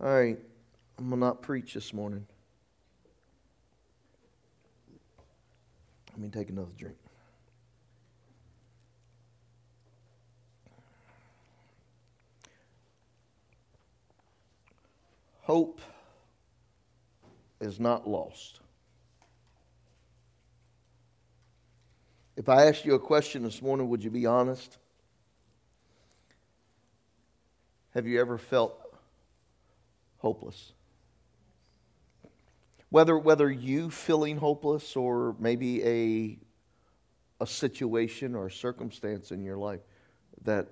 All right, I'm going to not preach this morning. Let me take another drink. Hope is not lost. If I asked you a question this morning, would you be honest? Have you ever felt hopeless? Whether, whether you feeling hopeless or maybe a, a situation or a circumstance in your life that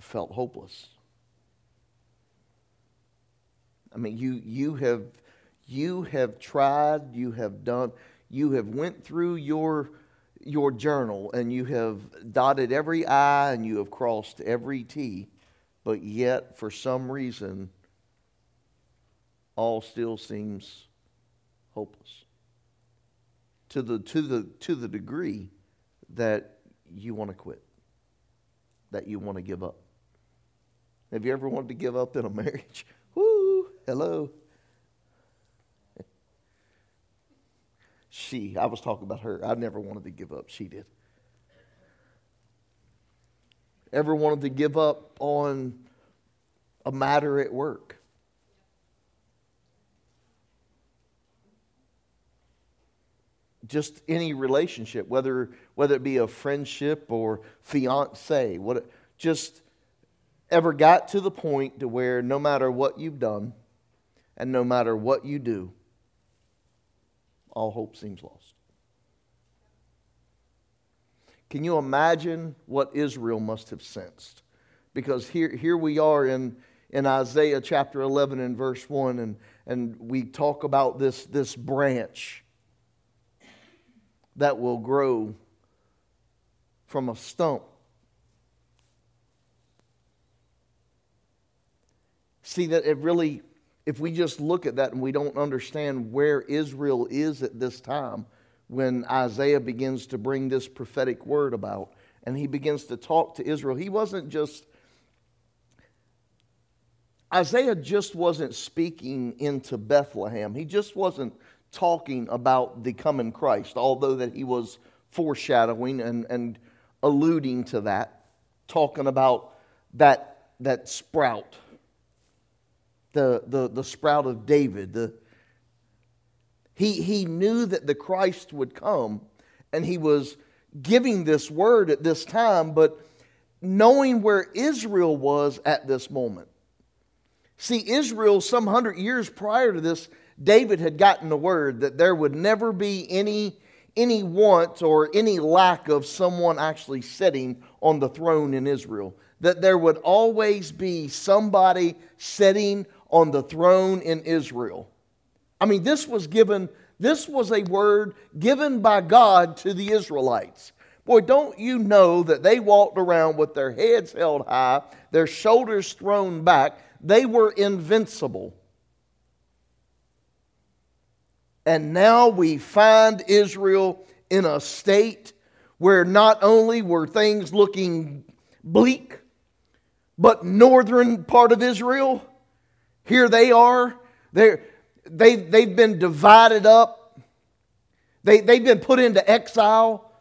felt hopeless. I mean, you, you, have, you have tried, you have done, you have went through your, your journal and you have dotted every I and you have crossed every T, but yet for some reason, all still seems hopeless. To the, to the, to the degree that you want to quit, that you want to give up. Have you ever wanted to give up in a marriage? Woo, hello. She, I was talking about her. I never wanted to give up. She did. Ever wanted to give up on a matter at work? Just any relationship, whether whether it be a friendship or fiance, what just ever got to the point to where no matter what you've done and no matter what you do, all hope seems lost. Can you imagine what Israel must have sensed? Because here, here we are in, in Isaiah chapter 11 and verse 1, and, and we talk about this, this branch that will grow from a stump. See, that it really if we just look at that and we don't understand where Israel is at this time, when Isaiah begins to bring this prophetic word about and he begins to talk to Israel, he wasn't just, Isaiah just wasn't speaking into Bethlehem. He just wasn't talking about the coming Christ, although that he was foreshadowing and, and alluding to that, talking about that, that sprout the, the, the sprout of David. The, he, he knew that the Christ would come, and he was giving this word at this time, but knowing where Israel was at this moment. See, Israel, some hundred years prior to this, David had gotten the word that there would never be any, any want or any lack of someone actually sitting on the throne in Israel. That there would always be somebody sitting on the throne in Israel. I mean, this was given, this was a word given by God to the Israelites. Boy, don't you know that they walked around with their heads held high, their shoulders thrown back. They were invincible. And now we find Israel in a state where not only were things looking bleak, but northern part of Israel here they are. They, they've been divided up. They, they've been put into exile.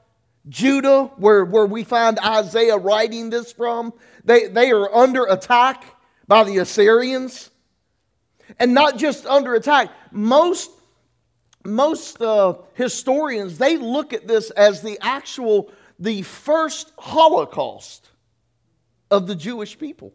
Judah, where, where we find Isaiah writing this from, they, they are under attack by the Assyrians. And not just under attack. Most, most uh, historians, they look at this as the actual, the first Holocaust of the Jewish people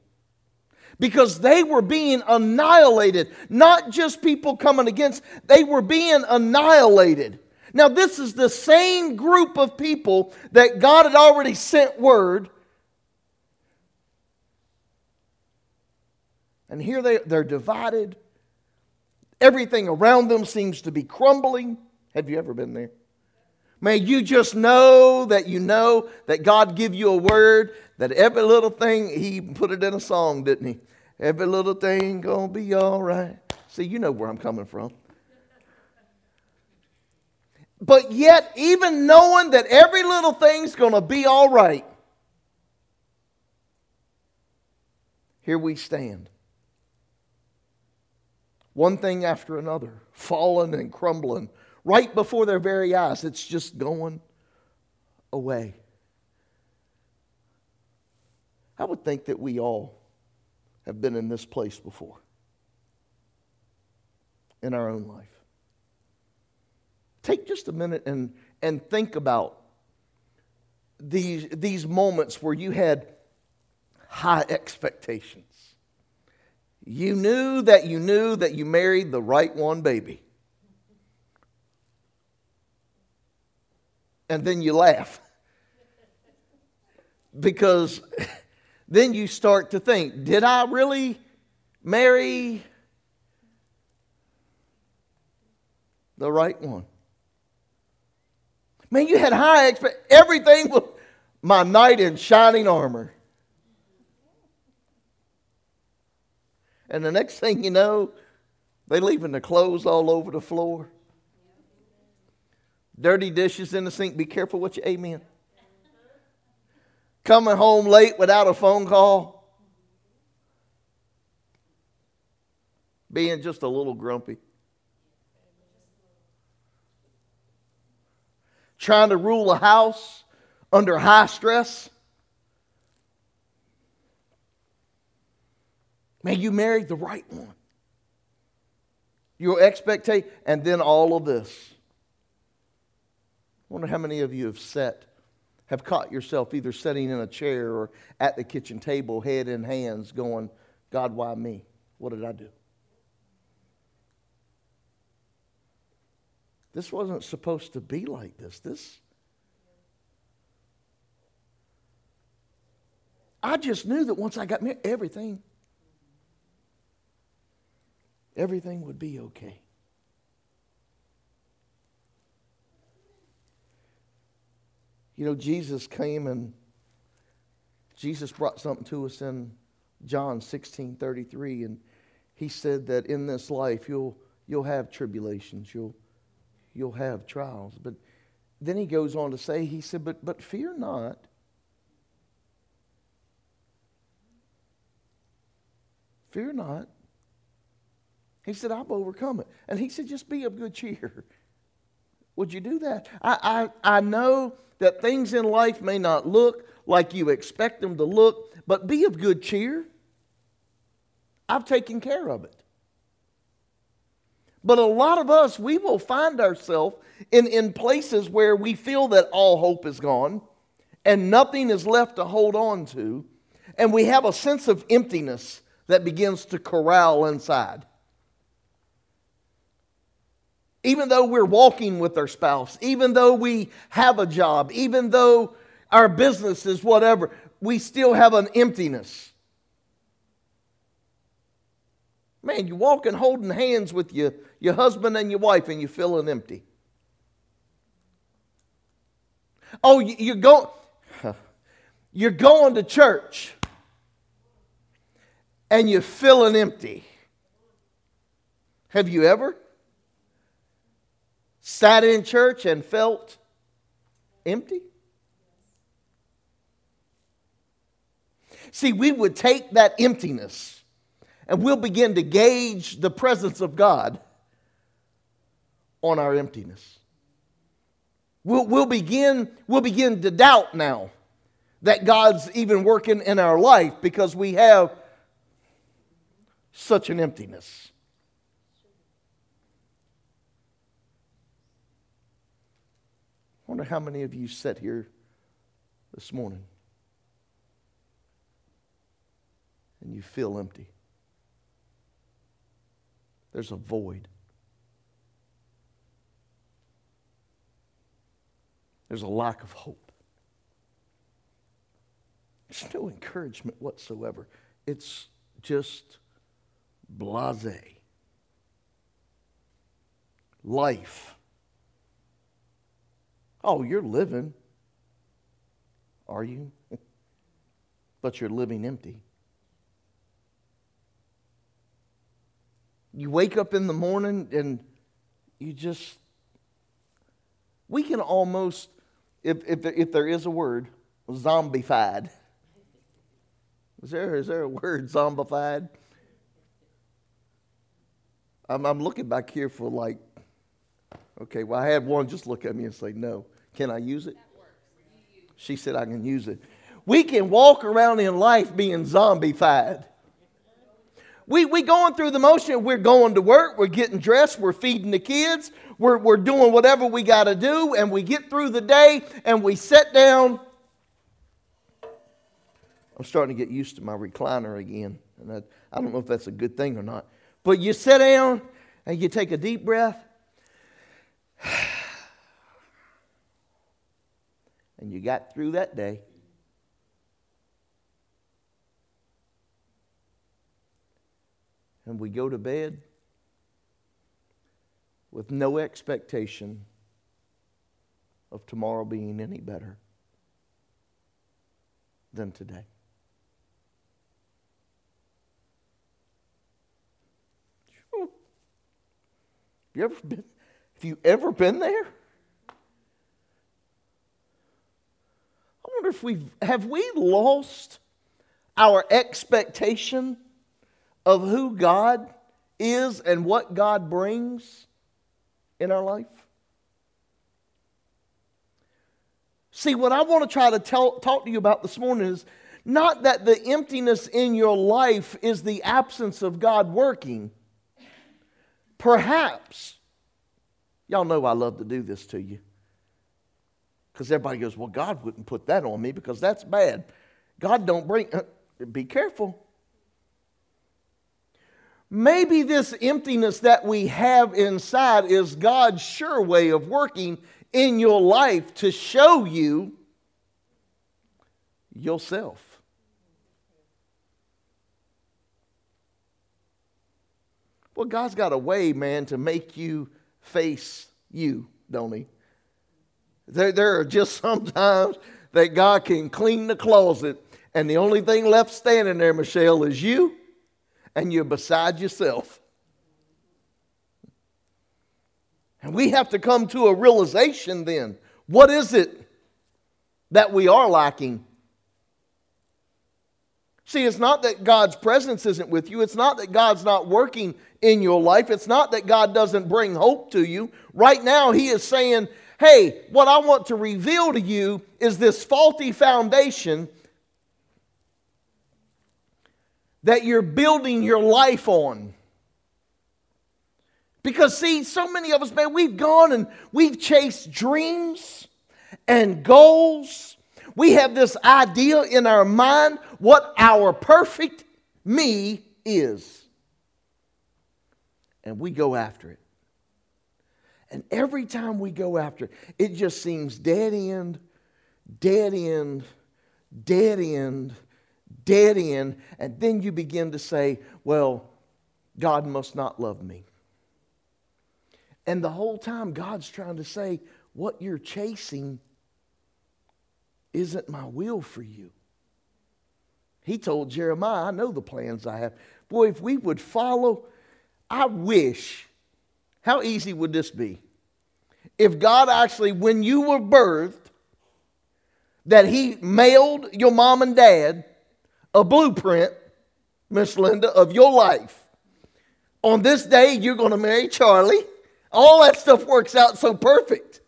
because they were being annihilated. Not just people coming against, they were being annihilated. Now, this is the same group of people that God had already sent word. And here they, they're divided. Everything around them seems to be crumbling. Have you ever been there? May you just know that you know that God give you a word, that every little thing, He put it in a song, didn't He? Every little thing gonna be all right. See, you know where I'm coming from. But yet, even knowing that every little thing's gonna be all right, here we stand. One thing after another, falling and crumbling right before their very eyes. It's just going away. I would think that we all have been in this place before in our own life. Take just a minute and, and think about these, these moments where you had high expectations. You knew that you knew that you married the right one baby. And then you laugh. Because then you start to think, did I really marry the right one? Man, you had high expectations. everything was my knight in shining armor. And the next thing you know, they leaving the clothes all over the floor. Dirty dishes in the sink. Be careful what you amen. Coming home late without a phone call. Being just a little grumpy. Trying to rule a house under high stress. Man, you married the right one. Your expectation, and then all of this. I wonder how many of you have sat, have caught yourself either sitting in a chair or at the kitchen table, head in hands, going, God, why me? What did I do? This wasn't supposed to be like this. This. I just knew that once I got married, everything everything would be okay. You know, Jesus came and Jesus brought something to us in John 16 33, and he said that in this life you'll, you'll have tribulations, you'll, you'll have trials. But then he goes on to say, he said, but, but fear not. Fear not. He said, I've overcome it. And he said, just be of good cheer. Would you do that? I, I, I know that things in life may not look like you expect them to look, but be of good cheer. I've taken care of it. But a lot of us, we will find ourselves in, in places where we feel that all hope is gone and nothing is left to hold on to, and we have a sense of emptiness that begins to corral inside even though we're walking with our spouse, even though we have a job, even though our business is whatever, we still have an emptiness. Man, you're walking holding hands with your, your husband and your wife and you're feeling empty. Oh, you're going, you're going to church and you're feeling empty. Have you ever? Sat in church and felt empty? See, we would take that emptiness and we'll begin to gauge the presence of God on our emptiness. We'll, we'll, begin, we'll begin to doubt now that God's even working in our life because we have such an emptiness. Wonder how many of you sit here this morning and you feel empty. There's a void. There's a lack of hope. There's no encouragement whatsoever. It's just blase. Life Oh, you're living. Are you? but you're living empty. You wake up in the morning and you just, we can almost, if, if, if there is a word, zombified. Is there, is there a word, zombified? I'm, I'm looking back here for like, okay, well, I had one just look at me and say, no. Can I use it? She said, I can use it. We can walk around in life being zombified. We, we going through the motion. We're going to work. We're getting dressed. We're feeding the kids. We're, we're doing whatever we got to do. And we get through the day and we sit down. I'm starting to get used to my recliner again. And I, I don't know if that's a good thing or not. But you sit down and you take a deep breath. And you got through that day. And we go to bed with no expectation of tomorrow being any better than today. You ever been, have you ever been there? I wonder if we have have we lost our expectation of who God is and what God brings in our life? See, what I want to try to tell, talk to you about this morning is not that the emptiness in your life is the absence of God working. Perhaps, y'all know I love to do this to you. Because everybody goes, well, God wouldn't put that on me because that's bad. God don't bring, uh, be careful. Maybe this emptiness that we have inside is God's sure way of working in your life to show you yourself. Well, God's got a way, man, to make you face you, don't He? There, there are just sometimes that God can clean the closet, and the only thing left standing there, Michelle, is you, and you're beside yourself. And we have to come to a realization then. What is it that we are lacking? See, it's not that God's presence isn't with you. It's not that God's not working in your life. It's not that God doesn't bring hope to you. Right now, He is saying, hey, what I want to reveal to you is this faulty foundation that you're building your life on. Because, see, so many of us, man, we've gone and we've chased dreams and goals. We have this idea in our mind what our perfect me is. And we go after it. And every time we go after it, it just seems dead end, dead end, dead end, dead end. And then you begin to say, well, God must not love me. And the whole time, God's trying to say, what you're chasing isn't my will for you. He told Jeremiah, I know the plans I have. Boy, if we would follow, I wish, how easy would this be? if God actually, when you were birthed, that He mailed your mom and dad a blueprint, Miss Linda, of your life. On this day, you're going to marry Charlie. All that stuff works out so perfect.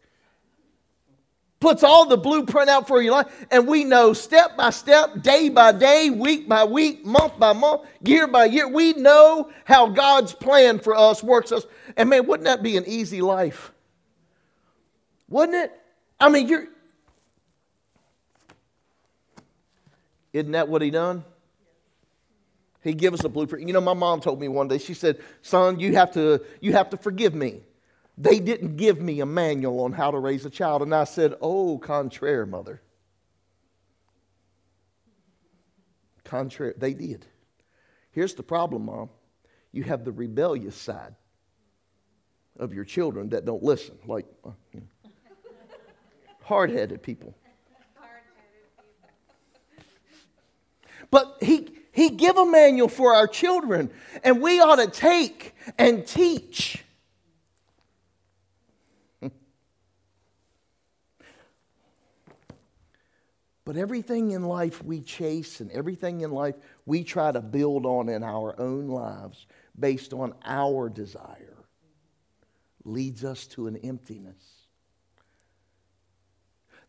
Puts all the blueprint out for your life. And we know step by step, day by day, week by week, month by month, year by year. We know how God's plan for us works us. And man, wouldn't that be an easy life? Wouldn't it? I mean, you're. Isn't that what he done? He give us a blueprint. You know, my mom told me one day, she said, son, you have to, you have to forgive me. They didn't give me a manual on how to raise a child. And I said, oh, contraire, mother. Contraire, they did. Here's the problem, mom. You have the rebellious side of your children that don't listen. Like, uh, you know. Hard headed people. But he, he give a manual for our children, and we ought to take and teach. But everything in life we chase and everything in life we try to build on in our own lives based on our desire leads us to an emptiness.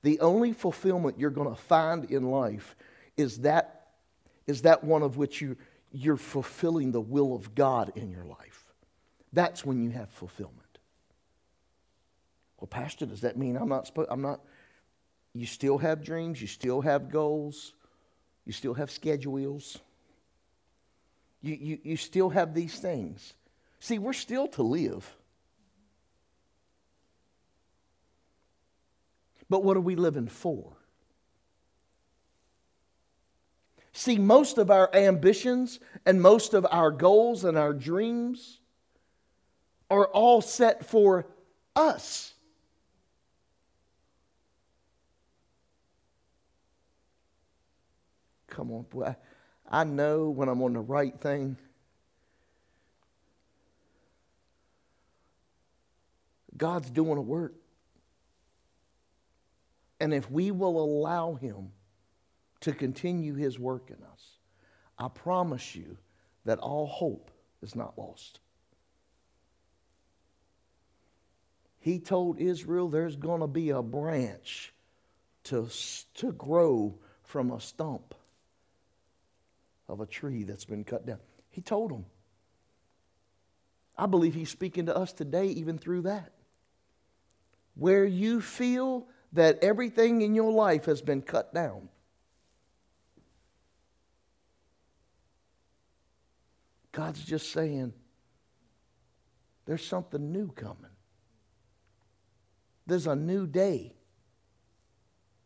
The only fulfillment you're going to find in life is that, is that one of which you, you're fulfilling the will of God in your life. That's when you have fulfillment. Well, Pastor, does that mean I'm not supposed, I'm not, you still have dreams, you still have goals, you still have schedules, you, you, you still have these things. See, we're still to live. But what are we living for? See, most of our ambitions and most of our goals and our dreams are all set for us. Come on, boy. I know when I'm on the right thing. God's doing a work. And if we will allow Him to continue His work in us, I promise you that all hope is not lost. He told Israel there's going to be a branch to, to grow from a stump of a tree that's been cut down. He told them. I believe he's speaking to us today, even through that. Where you feel that everything in your life has been cut down. God's just saying, there's something new coming. There's a new day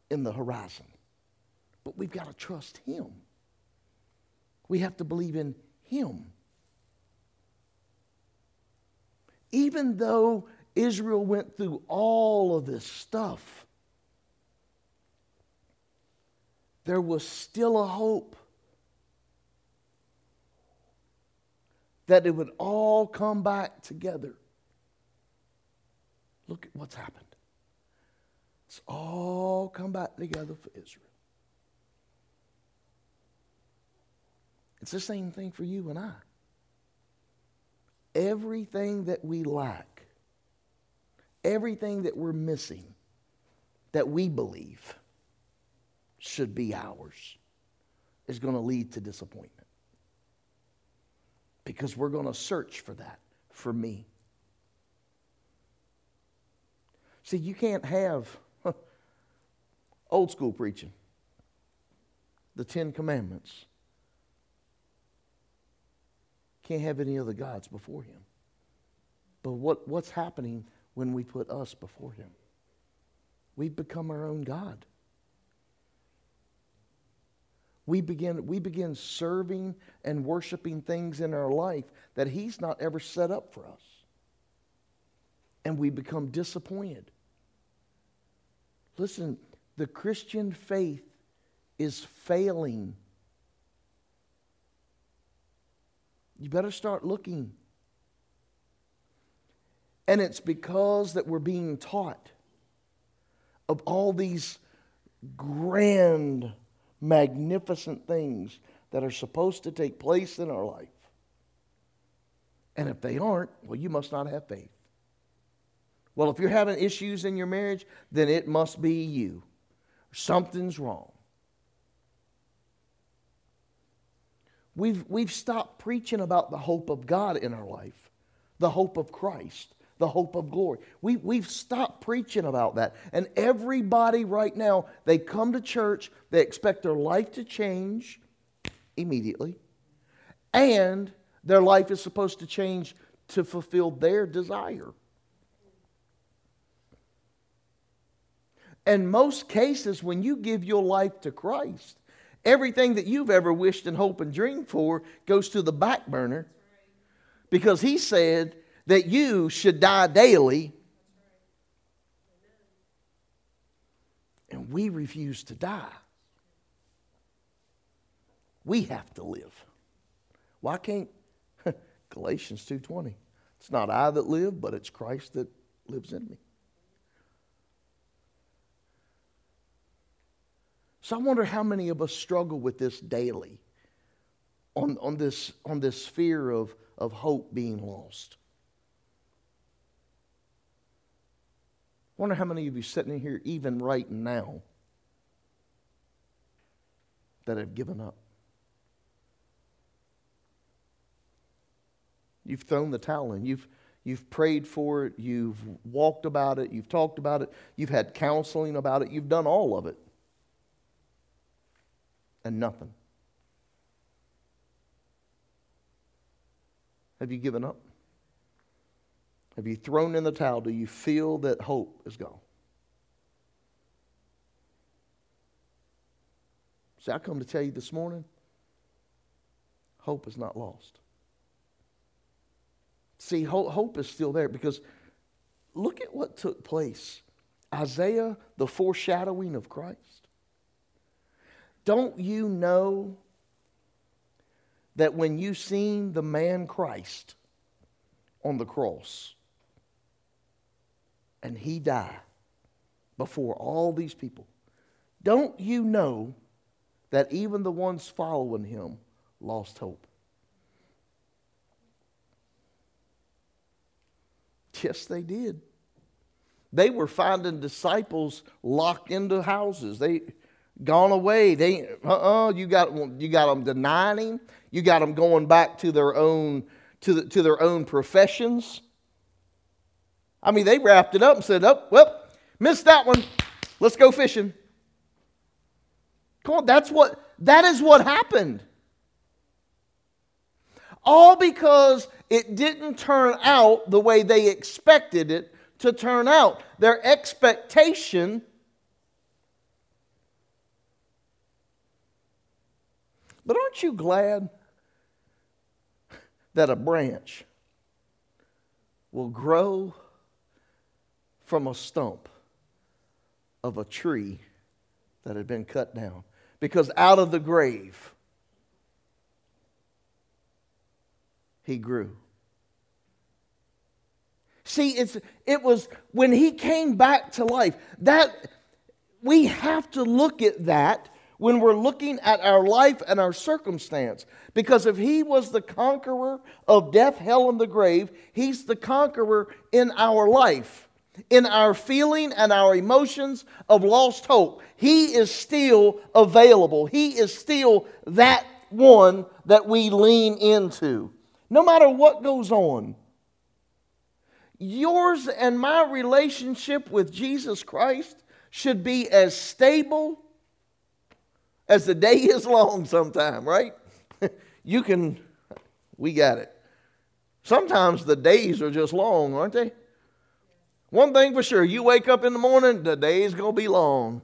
in the horizon. But we've got to trust Him. We have to believe in Him. Even though Israel went through all of this stuff, there was still a hope that it would all come back together. Look at what's happened. It's all come back together for Israel. It's the same thing for you and I. Everything that we lack, everything that we're missing, that we believe should be ours, is going to lead to disappointment. Because we're going to search for that for me. See, you can't have huh, old school preaching, the Ten Commandments can't have any other gods before him. But what, what's happening when we put us before him? We've become our own God. We begin, we begin serving and worshiping things in our life that he's not ever set up for us. And we become disappointed. Listen, the Christian faith is failing You better start looking. And it's because that we're being taught of all these grand, magnificent things that are supposed to take place in our life. And if they aren't, well, you must not have faith. Well, if you're having issues in your marriage, then it must be you. Something's wrong. We've, we've stopped preaching about the hope of God in our life, the hope of Christ, the hope of glory. We, we've stopped preaching about that. And everybody right now, they come to church, they expect their life to change immediately, and their life is supposed to change to fulfill their desire. In most cases, when you give your life to Christ, Everything that you've ever wished and hoped and dreamed for goes to the back burner because he said that you should die daily. And we refuse to die. We have to live. Why can't Galatians 2:20? It's not I that live, but it's Christ that lives in me. So I wonder how many of us struggle with this daily. on, on, this, on this fear of, of hope being lost. I wonder how many of you sitting in here, even right now, that have given up. You've thrown the towel in. You've, you've prayed for it. You've walked about it. You've talked about it. You've had counseling about it. You've done all of it. And nothing. Have you given up? Have you thrown in the towel? Do you feel that hope is gone? See, I come to tell you this morning hope is not lost. See, hope is still there because look at what took place. Isaiah, the foreshadowing of Christ. Don't you know that when you seen the man Christ on the cross, and he died before all these people. Don't you know that even the ones following him lost hope? Yes, they did. They were finding disciples locked into houses. They gone away. They uh-uh, you got you got them denying him. You got them going back to their own to, the, to their own professions. I mean, they wrapped it up and said, oh, well, missed that one. Let's go fishing. Come on, that's what, that is what happened. All because it didn't turn out the way they expected it to turn out. Their expectation But aren't you glad that a branch will grow from a stump of a tree that had been cut down. Because out of the grave, he grew. See, it's, it was when he came back to life that we have to look at that when we're looking at our life and our circumstance. Because if he was the conqueror of death, hell, and the grave, he's the conqueror in our life in our feeling and our emotions of lost hope, He is still available. He is still that one that we lean into. No matter what goes on, yours and my relationship with Jesus Christ should be as stable as the day is long sometime, right? you can, we got it. Sometimes the days are just long, aren't they? One thing for sure, you wake up in the morning, the day's going to be long.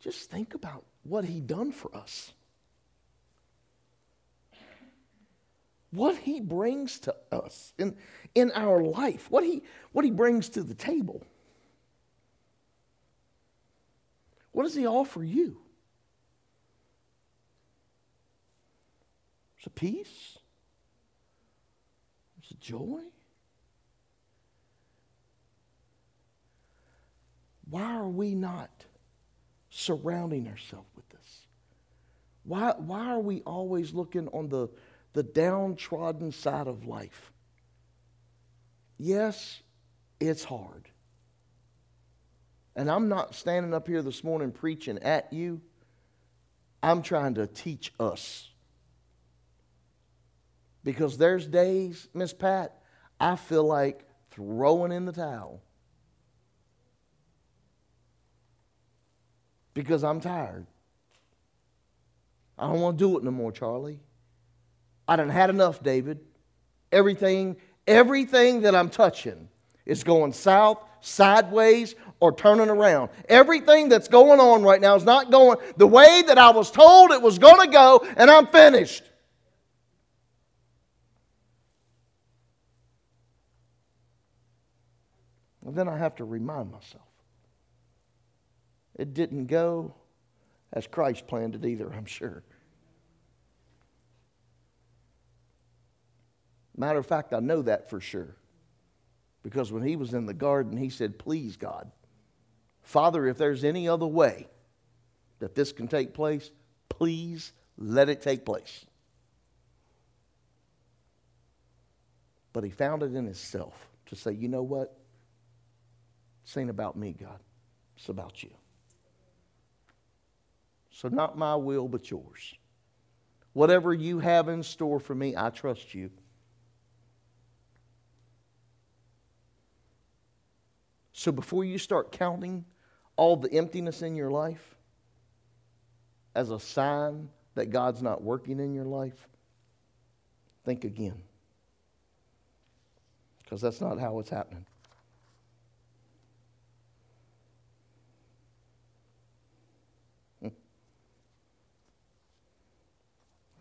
Just think about what he done for us. What he brings to us in, in our life, what he, what he brings to the table. What does he offer you? It's a peace. It's a joy. Why are we not surrounding ourselves with this? Why, why are we always looking on the, the downtrodden side of life? Yes, it's hard. And I'm not standing up here this morning preaching at you. I'm trying to teach us. Because there's days, Miss Pat, I feel like throwing in the towel. because I'm tired. I don't want to do it no more, Charlie. I done had enough, David. Everything, everything that I'm touching is going south, sideways, or turning around. Everything that's going on right now is not going the way that I was told it was going to go, and I'm finished. And then I have to remind myself it didn't go as Christ planned it either, I'm sure. Matter of fact, I know that for sure. Because when he was in the garden, he said, Please, God, Father, if there's any other way that this can take place, Please let it take place. But he found it in himself to say, you know what? This ain't about me, God. It's about you. So, not my will, but yours. Whatever you have in store for me, I trust you. So, before you start counting all the emptiness in your life as a sign that God's not working in your life, think again. Because that's not how it's happening. Hmm. I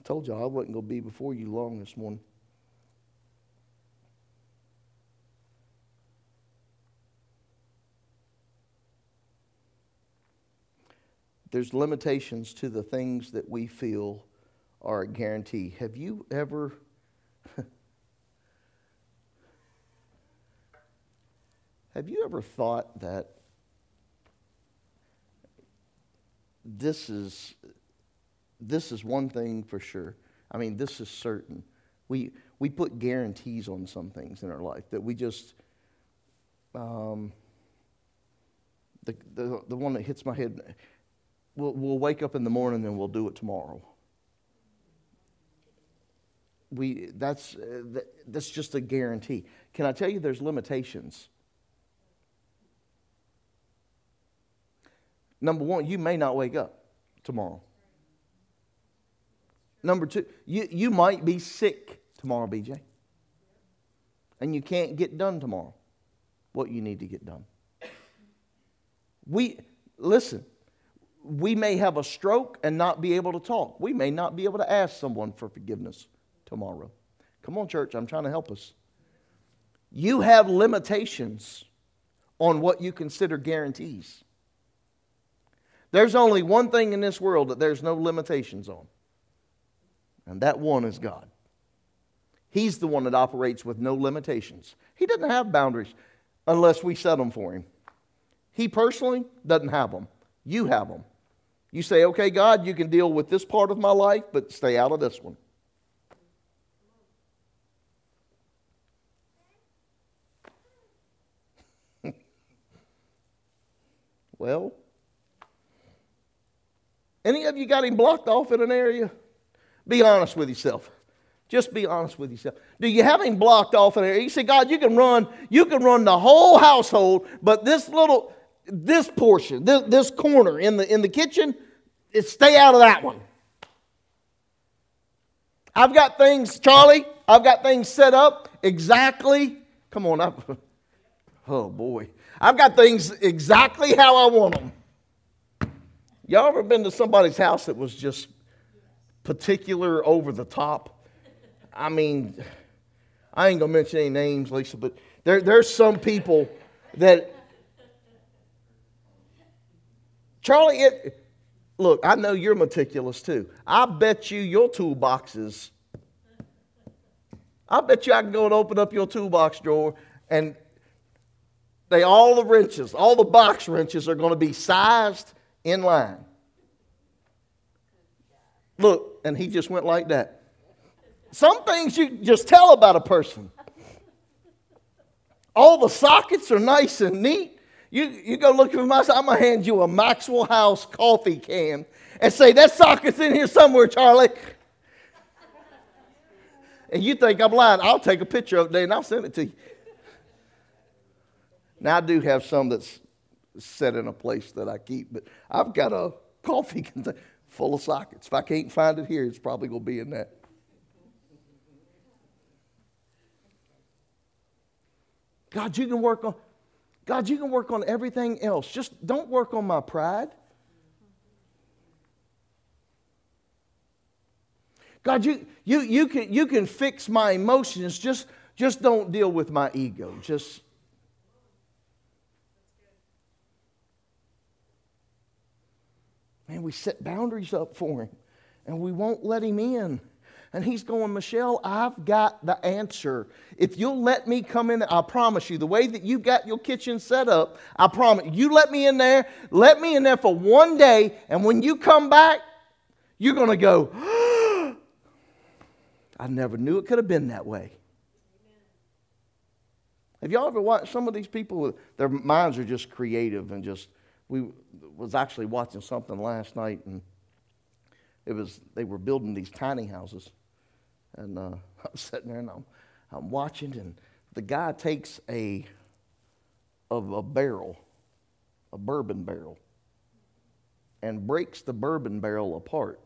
told you I wasn't going to be before you long this morning. There's limitations to the things that we feel are a guarantee. Have you ever Have you ever thought that this is this is one thing for sure. I mean, this is certain. We, we put guarantees on some things in our life that we just, um, the, the, the one that hits my head, we'll, we'll wake up in the morning and we'll do it tomorrow. We, that's, uh, that's just a guarantee. Can I tell you there's limitations? Number one, you may not wake up tomorrow. Number two, you, you might be sick tomorrow, BJ. And you can't get done tomorrow what you need to get done. We, listen, we may have a stroke and not be able to talk. We may not be able to ask someone for forgiveness tomorrow. Come on, church, I'm trying to help us. You have limitations on what you consider guarantees. There's only one thing in this world that there's no limitations on and that one is God. He's the one that operates with no limitations. He doesn't have boundaries unless we set them for him. He personally doesn't have them. You have them. You say, okay, God, you can deal with this part of my life, but stay out of this one. well, any of you got him blocked off in an area? Be honest with yourself. Just be honest with yourself. Do you have him blocked off in there? You say, God, you can run, you can run the whole household, but this little, this portion, this, this corner in the in the kitchen, stay out of that one. I've got things, Charlie, I've got things set up exactly. Come on up. Oh boy. I've got things exactly how I want them. Y'all ever been to somebody's house that was just particular, over the top. I mean, I ain't gonna mention any names, Lisa, but there, there's some people that Charlie, it, look, I know you're meticulous too. I bet you your toolboxes. I bet you I can go and open up your toolbox drawer and they all the wrenches, all the box wrenches are going to be sized in line. Look, and he just went like that. Some things you just tell about a person. All the sockets are nice and neat. You, you go look for my I'm going to hand you a Maxwell House coffee can and say, that socket's in here somewhere, Charlie. And you think I'm lying. I'll take a picture of it and I'll send it to you. Now, I do have some that's set in a place that I keep, but I've got a coffee container full of sockets. If I can't find it here, it's probably going to be in that. God, you can work on God, you can work on everything else. Just don't work on my pride. God, you, you, you, can, you can fix my emotions. Just, just don't deal with my ego. Just Man, we set boundaries up for him and we won't let him in. And he's going, Michelle, I've got the answer. If you'll let me come in, I promise you, the way that you got your kitchen set up, I promise you, let me in there, let me in there for one day, and when you come back, You're going to go, I never knew it could have been that way. Have y'all ever watched some of these people? Their minds are just creative and just. We was actually watching something last night, and it was they were building these tiny houses, and uh, I'm sitting there and I'm, I'm watching, and the guy takes a of a barrel, a bourbon barrel, and breaks the bourbon barrel apart.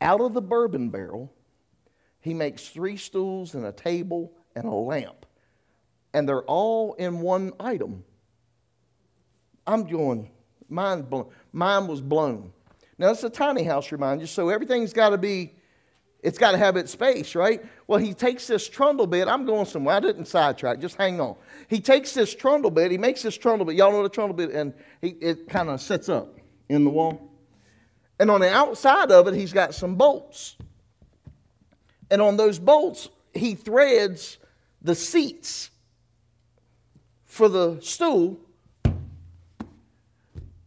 Out of the bourbon barrel, he makes three stools and a table and a lamp and they're all in one item. I'm going, mine, blown. mine was blown. Now, it's a tiny house, remind you, so everything's got to be, it's got to have its space, right? Well, he takes this trundle bed. I'm going somewhere. I didn't sidetrack. Just hang on. He takes this trundle bed. He makes this trundle bed. Y'all know the trundle bed, and he, it kind of sets up in the wall. And on the outside of it, he's got some bolts. And on those bolts, he threads the seats for the stool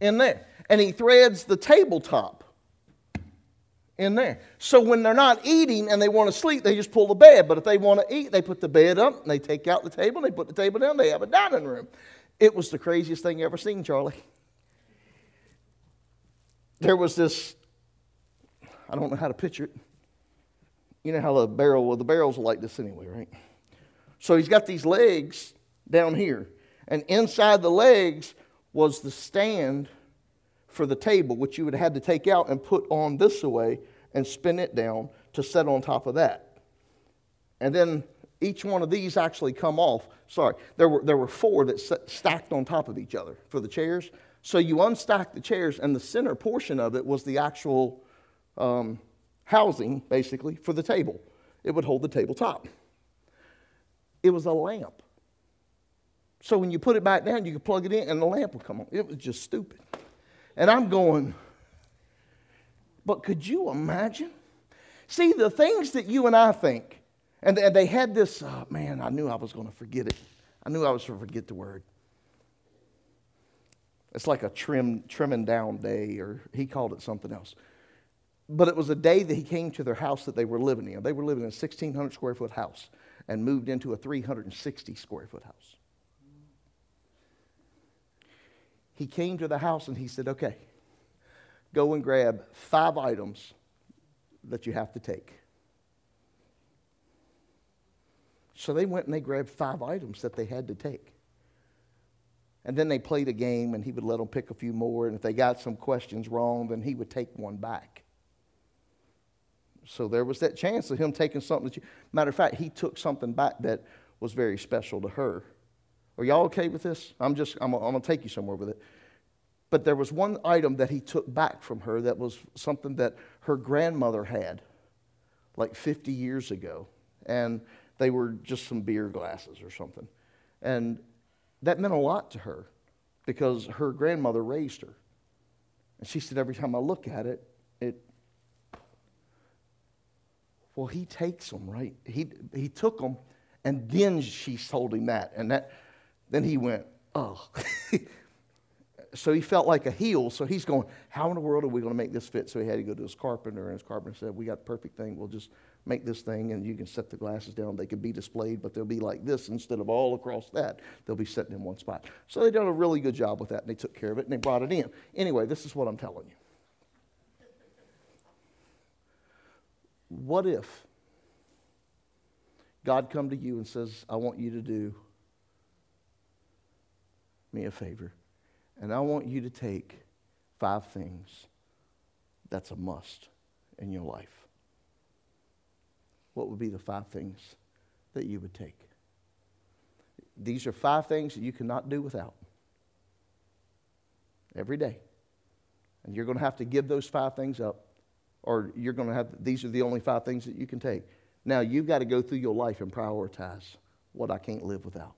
in there. And he threads the tabletop in there. So when they're not eating and they want to sleep, they just pull the bed. But if they want to eat, they put the bed up and they take out the table and they put the table down. They have a dining room. It was the craziest thing ever seen, Charlie. There was this, I don't know how to picture it. You know how the barrel, well, the barrels are like this anyway, right? So he's got these legs down here. And inside the legs was the stand for the table, which you would have had to take out and put on this way and spin it down to set on top of that. And then each one of these actually come off. Sorry, there were, there were four that stacked on top of each other for the chairs. So you unstack the chairs, and the center portion of it was the actual um, housing, basically, for the table. It would hold the tabletop. It was a lamp. So when you put it back down, you could plug it in and the lamp would come on. It was just stupid. And I'm going, but could you imagine? See, the things that you and I think, and they had this, oh, man, I knew I was going to forget it. I knew I was going to forget the word. It's like a trim, trimming down day, or he called it something else. But it was a day that he came to their house that they were living in. They were living in a 1,600 square foot house and moved into a 360 square foot house. He came to the house and he said, Okay, go and grab five items that you have to take. So they went and they grabbed five items that they had to take. And then they played a game, and he would let them pick a few more. And if they got some questions wrong, then he would take one back. So there was that chance of him taking something that you. Matter of fact, he took something back that was very special to her. Are y'all okay with this? I'm just, I'm, I'm going to take you somewhere with it. But there was one item that he took back from her that was something that her grandmother had like 50 years ago. And they were just some beer glasses or something. And that meant a lot to her because her grandmother raised her. And she said, every time I look at it, it. Well, he takes them, right? He, he took them, and then she told him that. And that then he went, oh. so he felt like a heel. So he's going, How in the world are we going to make this fit? So he had to go to his carpenter, and his carpenter said, We got the perfect thing. We'll just make this thing, and you can set the glasses down. They can be displayed, but they'll be like this instead of all across that. They'll be sitting in one spot. So they did a really good job with that, and they took care of it, and they brought it in. Anyway, this is what I'm telling you. What if God come to you and says, I want you to do me a favor. And I want you to take five things that's a must in your life. What would be the five things that you would take? These are five things that you cannot do without every day. And you're going to have to give those five things up, or you're going to have, these are the only five things that you can take. Now, you've got to go through your life and prioritize what I can't live without.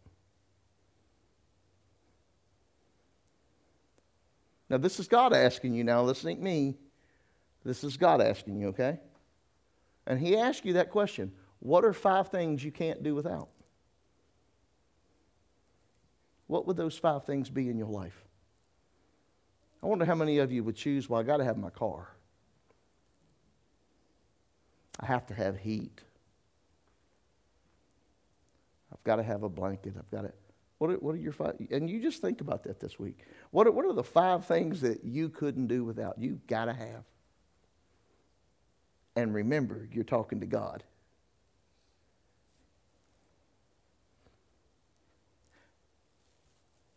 Now, this is God asking you now. This ain't me. This is God asking you, okay? And He asked you that question What are five things you can't do without? What would those five things be in your life? I wonder how many of you would choose, well, I got to have my car. I have to have heat. I've got to have a blanket. I've got to. What are, what are your five? And you just think about that this week. What are, what are the five things that you couldn't do without? You got to have. And remember, you're talking to God.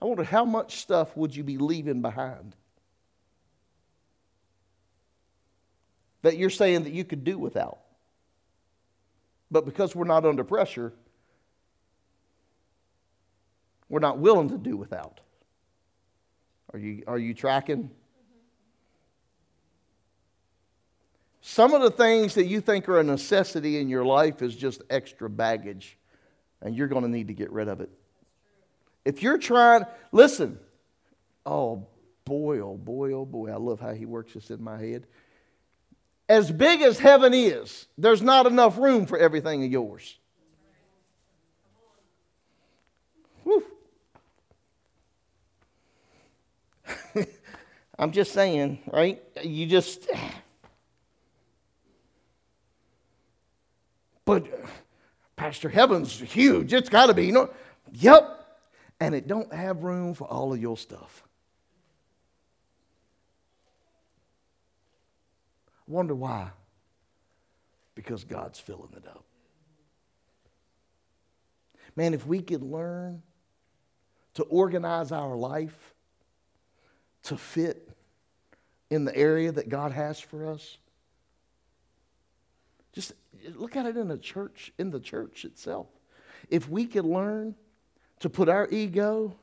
I wonder how much stuff would you be leaving behind that you're saying that you could do without? But because we're not under pressure, we're not willing to do without. Are you, are you tracking? Some of the things that you think are a necessity in your life is just extra baggage, and you're going to need to get rid of it. If you're trying, listen, oh boy, oh boy, oh boy, I love how he works this in my head. As big as heaven is, there's not enough room for everything of yours. I'm just saying, right? You just. But Pastor Heaven's huge. It's got to be, you know. Yep, and it don't have room for all of your stuff. I wonder why? Because God's filling it up. Man, if we could learn to organize our life to fit in the area that God has for us, just look at it in the church, in the church itself. If we could learn to put our ego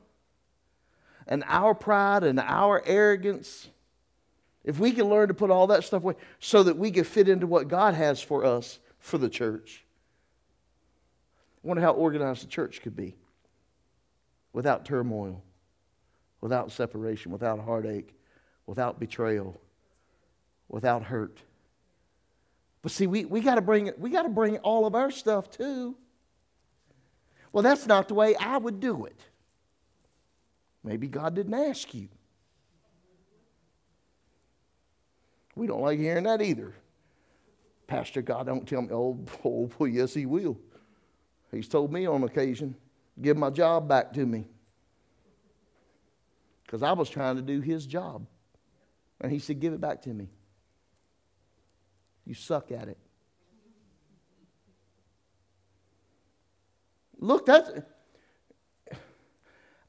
and our pride and our arrogance, if we could learn to put all that stuff away so that we could fit into what God has for us for the church, I wonder how organized the church could be without turmoil, without separation, without heartache, without betrayal, without hurt. But see, we, we got to bring we got to bring all of our stuff too. Well, that's not the way I would do it. Maybe God didn't ask you. We don't like hearing that either. Pastor, God don't tell me, oh, oh, oh yes, He will. He's told me on occasion, give my job back to me. Because I was trying to do His job. And He said, give it back to me. You suck at it. Look, that's.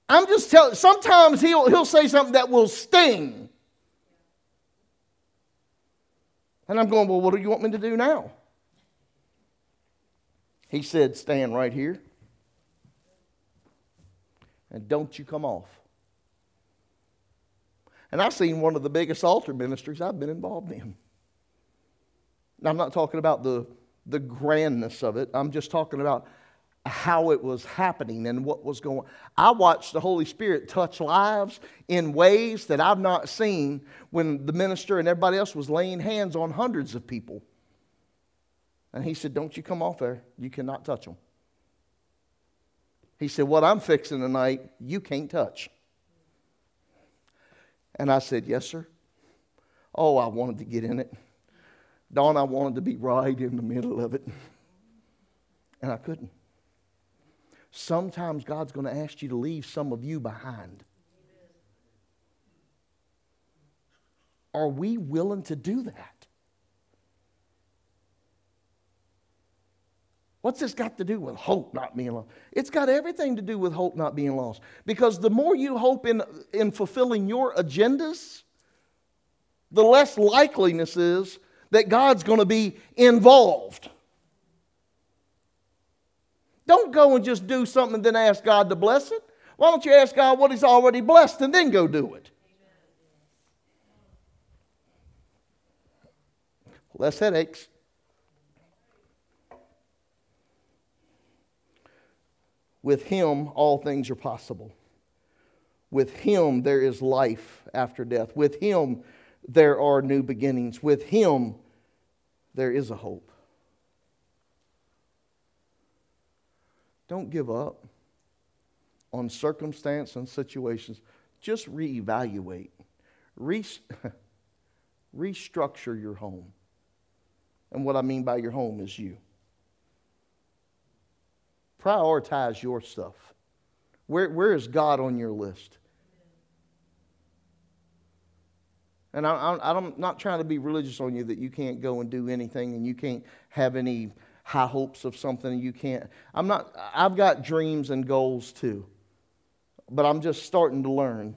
I'm just telling. Sometimes he'll he'll say something that will sting, and I'm going. Well, what do you want me to do now? He said, "Stand right here, and don't you come off." And I've seen one of the biggest altar ministries I've been involved in. Now, I'm not talking about the, the grandness of it. I'm just talking about how it was happening and what was going on. I watched the Holy Spirit touch lives in ways that I've not seen when the minister and everybody else was laying hands on hundreds of people. And he said, Don't you come off there. You cannot touch them. He said, What I'm fixing tonight, you can't touch. And I said, Yes, sir. Oh, I wanted to get in it. Don, I wanted to be right in the middle of it. And I couldn't. Sometimes God's going to ask you to leave some of you behind. Are we willing to do that? What's this got to do with hope not being lost? It's got everything to do with hope not being lost. Because the more you hope in, in fulfilling your agendas, the less likeliness is that God's going to be involved. Don't go and just do something and then ask God to bless it. Why don't you ask God what He's already blessed and then go do it? Less headaches. With Him, all things are possible. With Him, there is life after death. With Him, there are new beginnings. With Him, there is a hope. Don't give up on circumstance and situations. Just reevaluate, Re- restructure your home. And what I mean by your home is you. Prioritize your stuff. Where, where is God on your list? And I, am not trying to be religious on you that you can't go and do anything and you can't have any high hopes of something and you can't. I'm not, I've got dreams and goals too. But I'm just starting to learn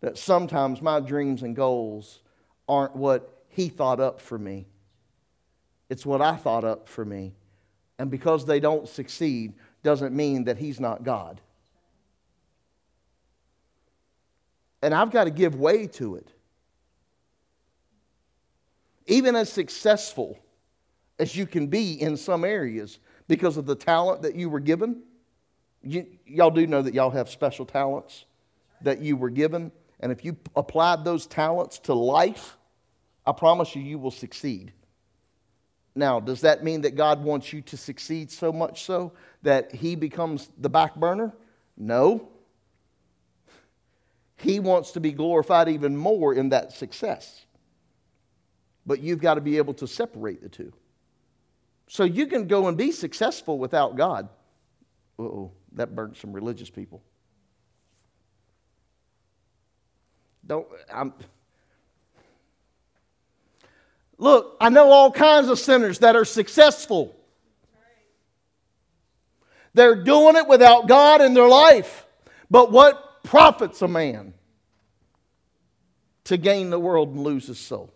that sometimes my dreams and goals aren't what He thought up for me, it's what I thought up for me. And because they don't succeed, doesn't mean that He's not God. And I've got to give way to it even as successful as you can be in some areas because of the talent that you were given. You, y'all do know that y'all have special talents that you were given. And if you applied those talents to life, I promise you, you will succeed. Now, does that mean that God wants you to succeed so much so that He becomes the back burner? No. He wants to be glorified even more in that success. But you've got to be able to separate the two. So you can go and be successful without God. oh, that burnt some religious people. Don't, I'm. Look, I know all kinds of sinners that are successful. They're doing it without God in their life. But what profits a man to gain the world and lose his soul?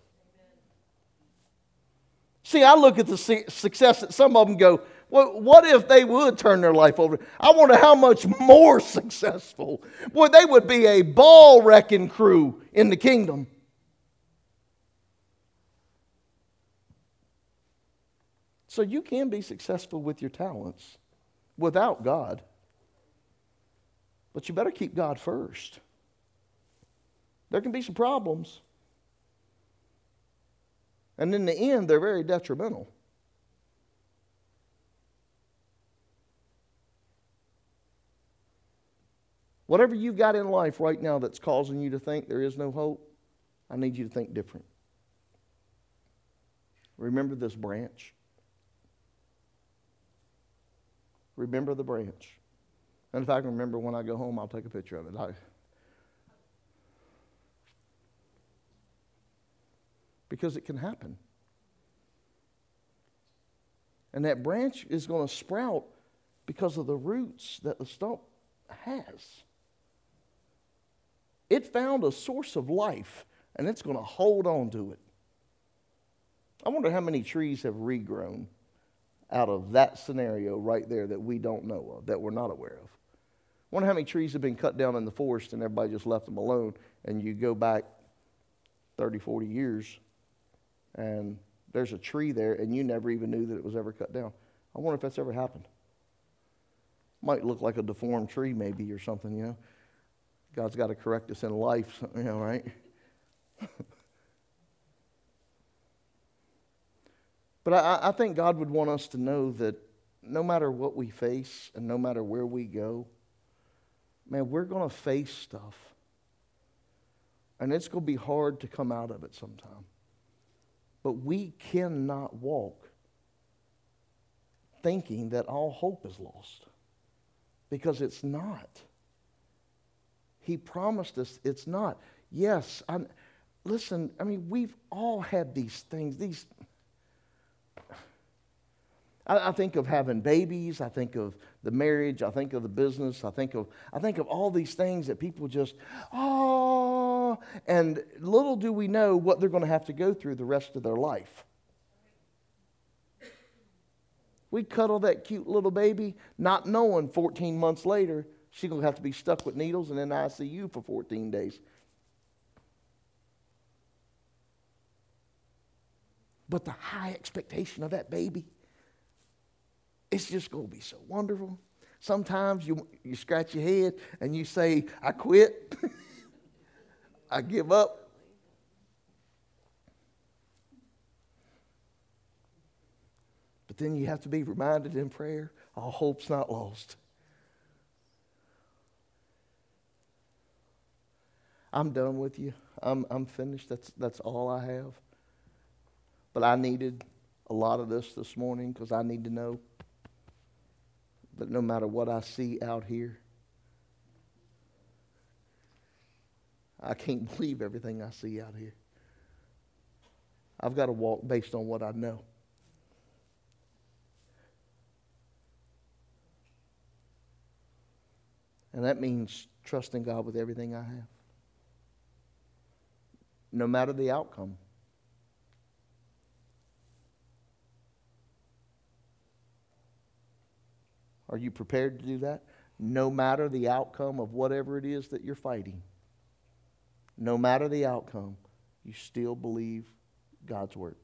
See, I look at the success that some of them go, well, what if they would turn their life over? I wonder how much more successful. Boy, they would be a ball wrecking crew in the kingdom. So you can be successful with your talents without God. But you better keep God first. There can be some problems. And in the end, they're very detrimental. Whatever you've got in life right now that's causing you to think there is no hope, I need you to think different. Remember this branch. Remember the branch. And if I can remember when I go home, I'll take a picture of it. I, because it can happen. And that branch is going to sprout because of the roots that the stump has. It found a source of life and it's going to hold on to it. I wonder how many trees have regrown out of that scenario right there that we don't know of, that we're not aware of. Wonder how many trees have been cut down in the forest and everybody just left them alone, and you go back 30, 40 years and there's a tree there and you never even knew that it was ever cut down. I wonder if that's ever happened. Might look like a deformed tree, maybe, or something, you know. God's got to correct us in life, you know, right? but I, I think God would want us to know that no matter what we face and no matter where we go, man, we're going to face stuff. And it's going to be hard to come out of it sometime. But we cannot walk thinking that all hope is lost because it's not. He promised us it's not. Yes, I'm, listen, I mean, we've all had these things, these. I, I think of having babies. I think of the marriage. I think of the business. I think of I think of all these things that people just oh, and little do we know what they're going to have to go through the rest of their life. We cuddle that cute little baby, not knowing 14 months later she's going to have to be stuck with needles and in ICU for 14 days. But the high expectation of that baby it's just going to be so wonderful. Sometimes you, you scratch your head and you say, I quit, I give up. But then you have to be reminded in prayer all hope's not lost. I'm done with you. I'm, I'm finished. That's, that's all I have. But I needed a lot of this this morning because I need to know that no matter what I see out here, I can't believe everything I see out here. I've got to walk based on what I know. And that means trusting God with everything I have, no matter the outcome. Are you prepared to do that? No matter the outcome of whatever it is that you're fighting, no matter the outcome, you still believe God's word.